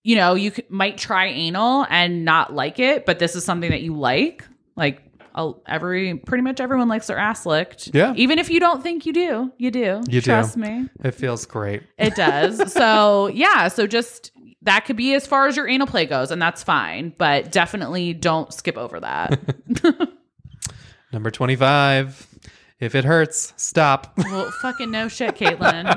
you know, you c- might try anal and not like it, but this is something that you like. Like, every pretty much everyone likes their ass licked. Yeah. Even if you don't think you do, you do. You do. Trust me. It feels great. It does. so, yeah. So, just that could be as far as your anal play goes, and that's fine. But definitely don't skip over that. Number 25. If it hurts, stop. well, fucking no shit, Caitlin.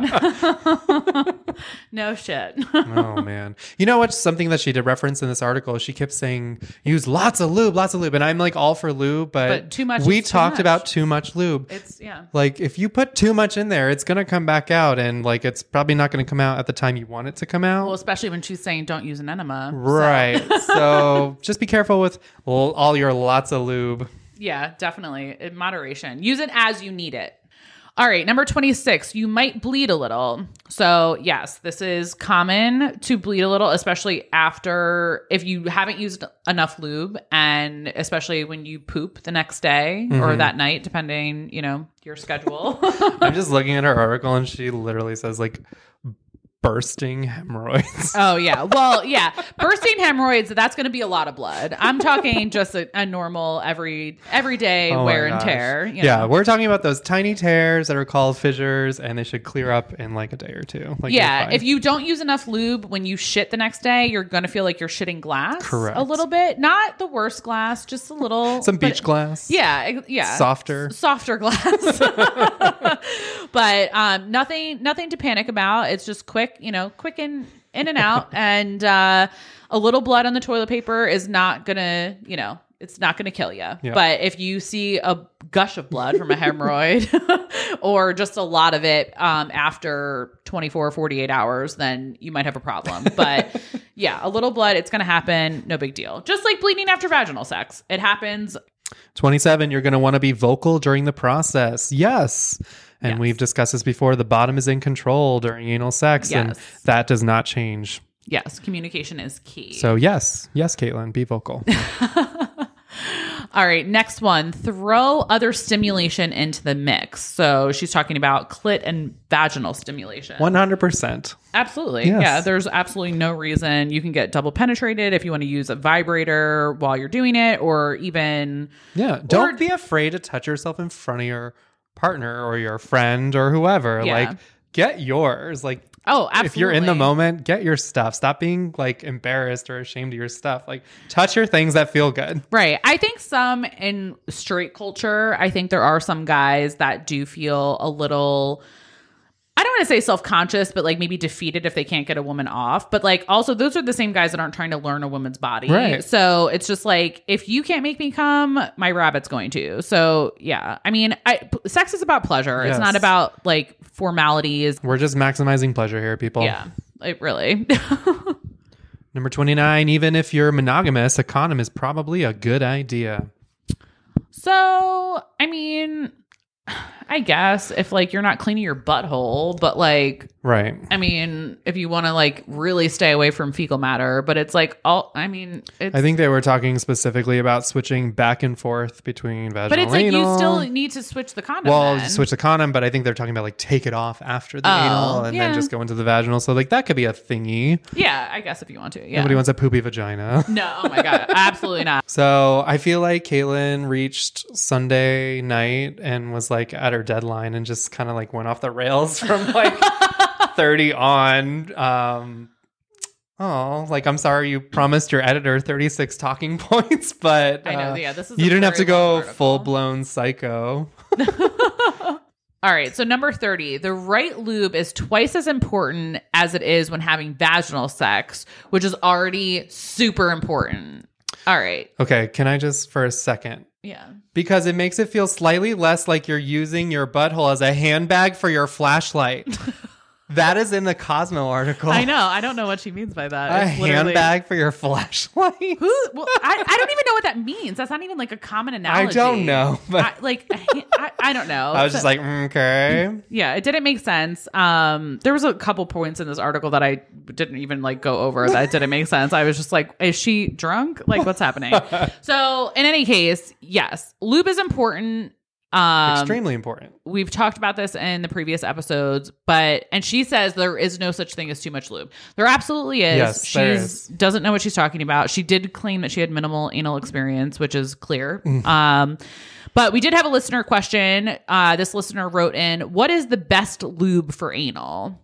no shit. oh man. You know what's something that she did reference in this article? She kept saying use lots of lube, lots of lube. And I'm like all for lube, but, But too much we talked much. about too much lube. It's, yeah. like if you put too much in there, it's gonna come back out and like it's probably not gonna come out at the time you want it to come out. Well, especially when she's saying don't use an enema. Right. so just be careful with all your lots of lube. Yeah, definitely. In moderation. Use it as you need it. All right, number 26, you might bleed a little. So, yes, this is common to bleed a little, especially after if you haven't used enough lube and especially when you poop the next day or Mhm. that night, depending, you know, your schedule. I'm just looking at her article and she literally says like bursting hemorrhoids. oh, yeah. Well, yeah. Bursting hemorrhoids, that's going to be a lot of blood. I'm talking just a, a normal every everyday Oh wear and tear. you yeah, know. we're talking about those tiny tears that are called fissures, and they should clear up in like a day or two. Like yeah, if you don't use enough lube when you shit the next day, you're going to feel like you're shitting glass Correct. a little bit. Not the worst glass, just a little. some beach glass, Yeah, yeah. softer. Softer glass. but um nothing nothing to panic about. It's just quick, you know, quick in in and out and uh a little blood on the toilet paper is not to, you know, it's not to kill you. Yeah. But if you see a gush of blood from a hemorrhoid or just a lot of it um, after 24, 48 hours, then you might have a problem. But yeah, a little blood, it's to happen. No big deal. Just like bleeding after vaginal sex. It happens 27, you're going to want to be vocal during the process. Yes. And Yes. we've discussed this before. The bottom is in control during anal sex, and that does not change. Yes, communication is key. So, yes, yes, Caitlin, be vocal. All right, next one. Throw other stimulation into the mix. So she's talking about clit and vaginal stimulation. 100%. Absolutely. Yes. Yeah, there's absolutely no reason you can get double penetrated if you want to use a vibrator while you're doing it or even Yeah. Don't Or- be afraid to touch yourself in front of your partner or your friend or whoever. Yeah. Like, get yours. Like, Oh, absolutely. if you're in the moment, get your stuff. Stop being like embarrassed or ashamed of your stuff. Like, touch your things that feel good. Right. I think some in straight culture, I think there are some guys that do feel a little I don't want to say self-conscious, but like maybe defeated if they can't get a woman off. But like also those are the same guys that aren't trying to learn a woman's body. Right. So it's just like if you can't make me come, my rabbit's going to. So yeah. I mean, I sex is about pleasure. It's not about like formalities. We're just maximizing pleasure here, people. Yeah. It really. Number 29, even if you're monogamous, a condom is probably a good idea. So, I mean, I guess if like you're not cleaning your butthole, but like, Right. I mean, if you want to like really stay away from fecal matter, but it's like all, I mean, it's, I think they were talking specifically about switching back and forth between vaginal but it's like you still need to switch the condom. well, then. switch the condom, but I think they're talking about like take it off after the Oh, anal and yeah. then just go into the vaginal. So like that could be a thingy. Yeah, I guess if you want to. Yeah. Nobody wants a poopy vagina. no, oh my God. Absolutely not. So I feel like Caitlin reached Sunday night and was like at her deadline and just kind of like went off the rails from like 30 on. Um, oh, like I'm sorry you promised your editor 36 talking points, but I know. uh, Yeah, this is you didn't have to go full blown psycho. All right. So, number 30, the right lube is twice as important as it is when having vaginal sex, which is already super important. All right. Okay, can I just for a second? Yeah. Because it makes it feel slightly less like you're using your butthole as a handbag for your flashlight. that is in the Cosmo article. I know. I don't know what she means by that. A It's literally- handbag for your flashlight. Who? Well, I, I don't even know what that means. That's not even like a common analogy. I don't know, but- I, like I, I don't know. I was just like, mm, okay. yeah, it didn't make sense. Um, there was a couple points in this article that I didn't even like go over that didn't make sense. I was just like, is she drunk? Like, what's happening? so, in any case, yes, lube is important. Um, Extremely important. we've talked about this in the previous episodes, but and she says there is no such thing as too much lube. There absolutely is. Yes, she doesn't know what she's talking about. She did claim that she had minimal anal experience, which is clear. Um, but we did have a listener question. Uh, this listener wrote in, "What is the best lube for anal?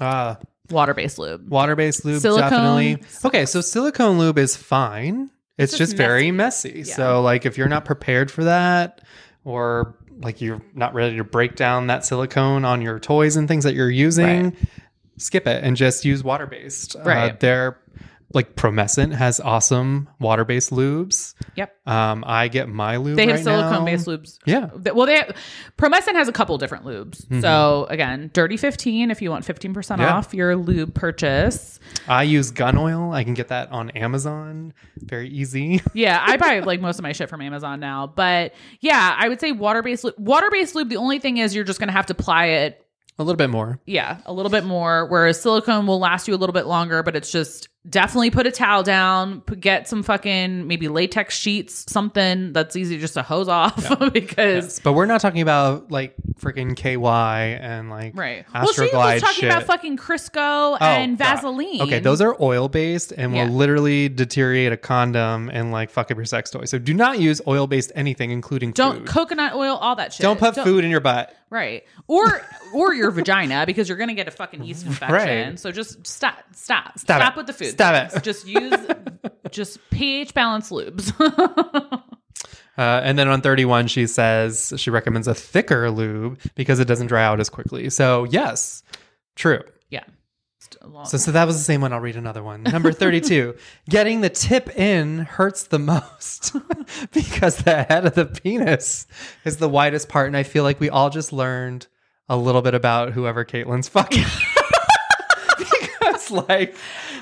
Uh, Water based lube." water based lube, Silicone definitely. Okay, so silicone lube is fine. It's, It's just, just very messy. Yeah. So, like, if you're not prepared for that, or like you're not ready to break down that silicone on your toys and things that you're using, Right. skip it and just use water based. Uh, Right. they're like Promescent has awesome water based lubes. Yep. Um, I get my lube. They have right silicone based lubes. Yeah. Well, they have, Promescent has a couple different lubes. Mm-hmm. So again, Dirty Fifteen if you want fifteen percent Yeah. off your lube purchase. I use gun oil. I can get that on Amazon. Very easy. Yeah, I buy like most of my shit from Amazon now. But yeah, I would say water based lube. Water based lube. The only thing is you're just gonna have to apply it. A little bit more. Yeah, a little bit more. Whereas silicone will last you a little bit longer, but it's just definitely put a towel down. Put, get some fucking maybe latex sheets, something that's easy just to hose off because. Yes, but we're not talking about like freaking KY and like Right. Well, she Astroglide was talking shit. about fucking Crisco Oh, and God. Vaseline. Okay, those are oil based and Yeah. will literally deteriorate a condom and like fuck up your sex toy. So do not use oil based anything, including don't food. coconut oil, all that shit. Don't put food in your butt. Right. Or or your vagina because you're gonna get a fucking yeast infection. Right. So just stop stop. Stop Stop, it. with the food. Stop it. Just use just pH balanced lubes. Uh, and then on 31, she says she recommends a thicker lube because it doesn't dry out as quickly. So, yes, true. yeah. Just a long- So, so that was the same one. I'll read another one. Number 32. Getting the tip in hurts the most because the head of the penis is the widest part. And I feel like we all just learned a little bit about whoever Caitlin's fucking. like,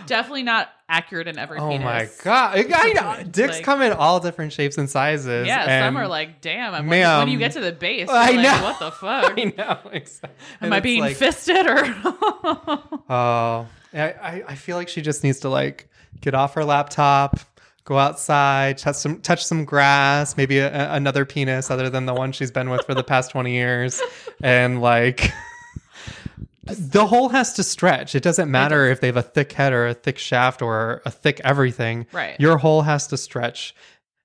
Definitely not accurate in every oh penis. my God. I. Dicks Like- come in all different shapes and sizes. Yeah, some are like, damn. I'm Ma'am. when you get to the base, I like, know. what the fuck? I know. Exactly. Am I being fisted or? Oh, I, I I feel like she just needs to like get off her laptop, go outside, touch some touch some grass, maybe a, another penis other than the one she's been with for the past twenty years, and like. The hole has to stretch. It doesn't matter if they have a thick head or a thick shaft or a thick everything. Right. Your hole has to stretch.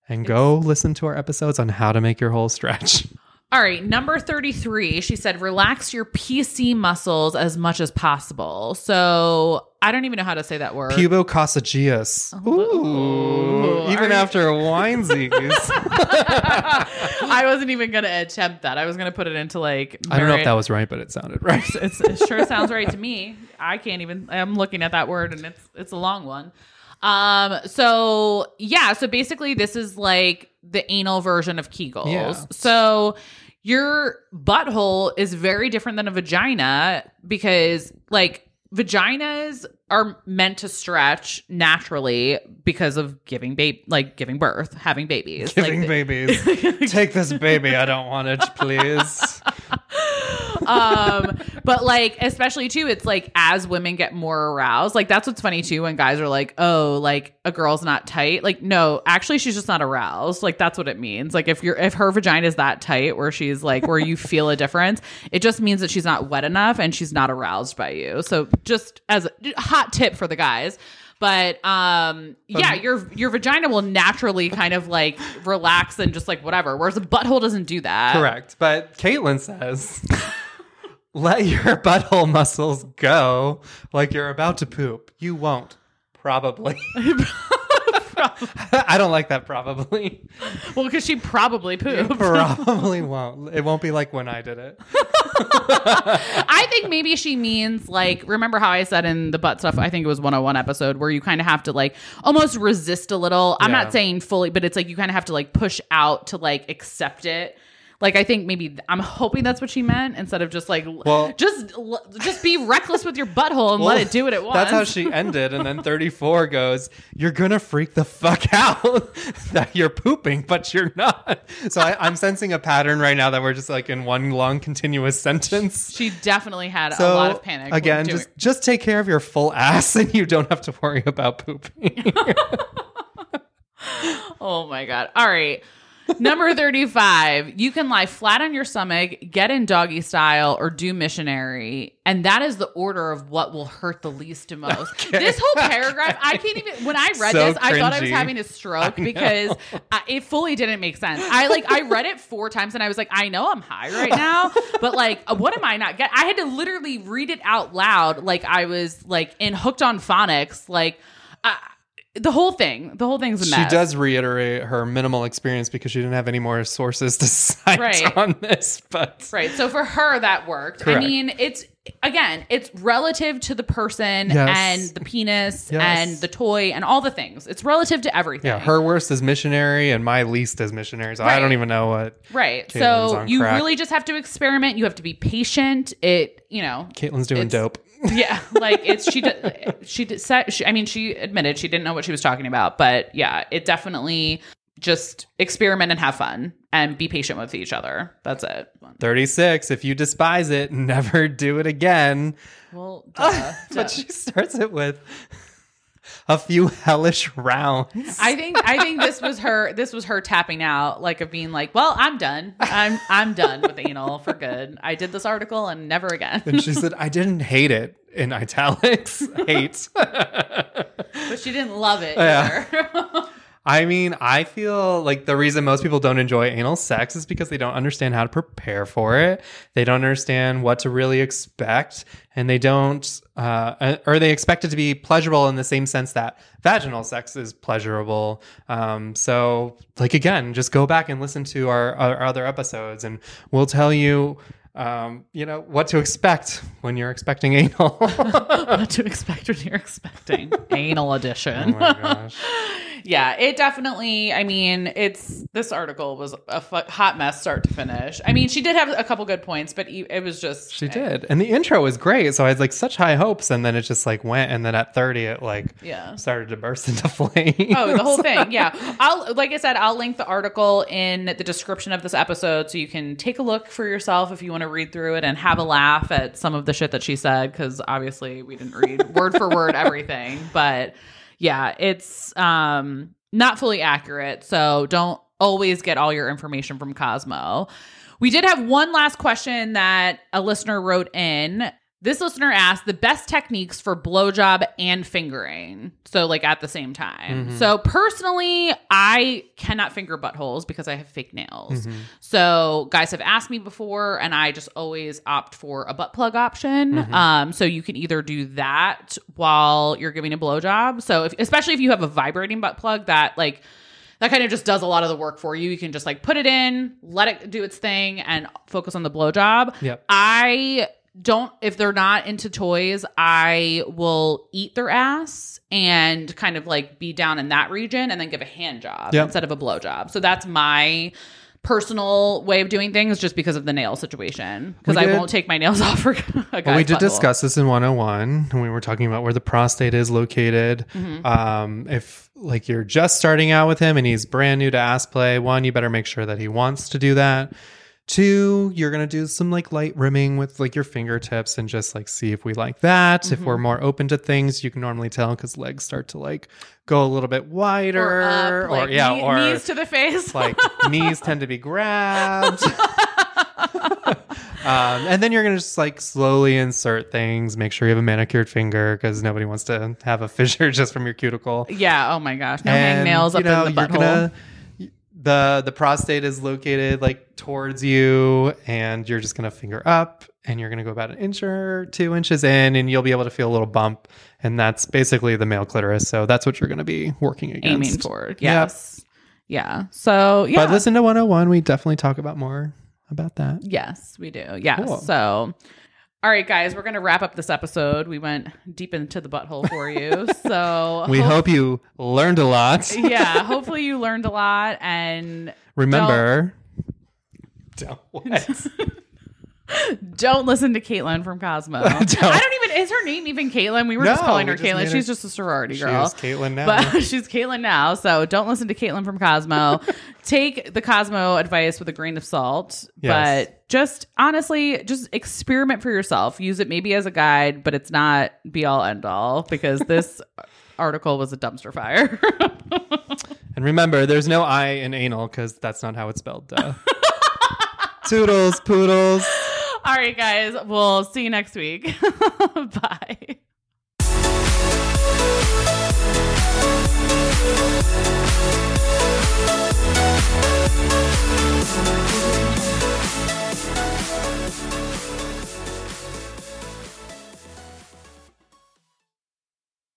And go listen to our episodes on how to make your hole stretch. All right, number 33, she said, relax your PC muscles as much as possible. So I don't even know how to say that word. Pubococcygeus. Ooh. Are Even you- after winesies. I wasn't even going to attempt that. I was going to put it into like. I don't know if that was right, but it sounded right. It's, it sure sounds right to me. I can't even. I'm looking at that word, and it's it's a long one. Um. So yeah. So basically, this is like the anal version of Kegels. Yeah. So your butthole is very different than a vagina because like vaginas are meant to stretch naturally because of giving babe like giving birth having babies Giving like, babies. Take this baby. I don't want it, please. um but like especially too it's like as women get more aroused like that's what's funny too when guys are like oh like a girl's not tight like no actually she's just not aroused like that's what it means like if you're if her vagina is that tight where she's like where you feel a difference it just means that she's not wet enough and she's not aroused by you so just as hot tip for the guys but um yeah your your vagina will naturally kind of like relax and just like whatever whereas a butthole doesn't do that Correct. But Caitlin says, let your butthole muscles go like you're about to poop. You won't. Probably. I don't like that probably. well because she probably pooped Probably won't. It won't be like when I did it. I think maybe she means like remember how I said in the butt stuff I think it was 101 episode where you kind of have to like almost resist a little. I'm Yeah. not saying fully but it's like you kind of have to like push out to like accept it. Like I think maybe I'm hoping that's what she meant instead of just like Well- just just be reckless with your butthole and let it do what it wants. That's how she ended. And then 34 goes, You're going to freak the fuck out that you're pooping, but you're not. So I, I'm sensing a pattern right now that we're just like in one long continuous sentence. she definitely had So a lot of panic. again, just just take care of your full ass, and you don't have to worry about pooping. Oh my God. All right. Number 35, you can lie flat on your stomach, get in doggy style, or do missionary. And that is the order of what will hurt the least to most. This whole paragraph, I can't even, when I read So this, I thought I was having a stroke I because I, it fully didn't make sense. I like, I read it four times and I was like, I know I'm high right now, but like, uh, what am I not get? I had to literally read it out loud. Like I was like in hooked on phonics. Like, I, the whole thing, the whole thing's a mess. She does reiterate her minimal experience because she didn't have any more sources to cite Right. on this. But Right. So for her, that worked. Correct. I mean, it's again, it's relative to the person Yes. and the penis Yes. and the toy and all the things. It's relative to everything. yeah, her worst is missionary and my least is missionary. So I don't even know what Right. Caitlin's so you crack. really just have to experiment. You have to be patient. It, you know, Caitlin's doing dope. Yeah, like it's she did she did said she, I mean she admitted she didn't know what she was talking about, but yeah, it definitely just experiment and have fun and be patient with each other. That's it. 36. If you despise it, never do it again. Well, duh. But she starts it with a few hellish rounds. I think I think this was her this was her tapping out like of being like, "Well, I'm done. I'm I'm done with anal for good. I did this article and never again." and she said, I didn't hate it in italics. Hate. but she didn't love it Yeah. I mean, I feel like the reason most people don't enjoy anal sex is because they don't understand how to prepare for it. They don't understand what to really expect, and they don't, uh, or they expect it to be pleasurable in the same sense that vaginal sex is pleasurable. Um, so, like again, just go back and listen to our, our other episodes, and we'll tell you. Um, you know what to expect when you're expecting anal. what to expect when you're expecting anal edition. oh my gosh. yeah, it definitely. I mean, it's this article was a hot mess, start to finish. I mean, she did have a couple good points, but e- it was just She eh. did. And the intro was great. So I had like such high hopes. And then it just like went. And then at 30, it like Yeah. started to burst into flames. Oh, the whole thing. Yeah. I'll like I said, I'll link the article in the description of this episode so you can take a look for yourself if you want to read through it and have a laugh at some of the shit that she said cuz obviously we didn't read word for word everything, but yeah, it's um not fully accurate. So don't always get all your information from Cosmo. We did have one last question that a listener wrote in. This listener asked the best techniques for blowjob and fingering. So, like at the same time. Mhm. So, personally, I cannot finger buttholes because I have fake nails. Mhm. So, guys have asked me before, and I just always opt for a butt plug option. Mhm. Um, so you can either do that while you're giving a blowjob. So, if, especially if you have a vibrating butt plug that like that kind of just does a lot of the work for you. You can just like put it in, let it do its thing, and focus on the blowjob. Yep. I don't if they're not into toys, I will eat their ass and kind of like be down in that region and then give a hand job Yep. instead of a blow job. So that's my personal way of doing things just because of the nail situation because I won't take my nails off for a Well, we did discuss this in 101 when we were talking about where the prostate is located. Mhm. Um, if like you're just starting out with him and he's brand new to ass play, one, you better make sure that he wants to do that. Two, you're gonna do some like light rimming with like your fingertips and just like see if we like that. If Mm-hmm. we're more open to things, you can normally tell because legs start to like go a little bit wider, or, up, like, yeah, knee- or knees to the face. like knees tend to be grabbed. um, and then you're gonna just like slowly insert things. Make sure you have a manicured finger because nobody wants to have a fissure just from your cuticle. yeah. Oh my gosh. No And, hangnails you up know, in the butthole. gonna- the the prostate is located like towards you, and you're just gonna finger up, and you're gonna go about an inch or two inches in, and you'll be able to feel a little bump, and that's basically the male clitoris. So that's what you're gonna be working against. aiming for. Yes. Yeah. So yeah. But listen to 101. We definitely talk about more about that. Yes, we do. Yes. Cool. So, all right, guys, we're going to wrap up this episode. We went deep into the butthole for you. So, We ho- hope you learned a lot. yeah, hopefully you learned a lot and Remember, don't, what? don't listen to Caitlin from Cosmo. I don't even, is her name even Caitlin? We were just calling her just Caitlin. her- She's just a sorority girl. is Caitlin now. But she's Caitlin now, so don't listen to Caitlin from Cosmo. Take the Cosmo advice with a grain of salt, Yes. but just honestly, just experiment for yourself. Use it maybe as a guide, but it's not be all end all because this article was a dumpster fire. and remember, there's no I in anal because that's not how it's spelled. Duh. Toodles, poodles. All right, guys. We'll see you next week. Bye.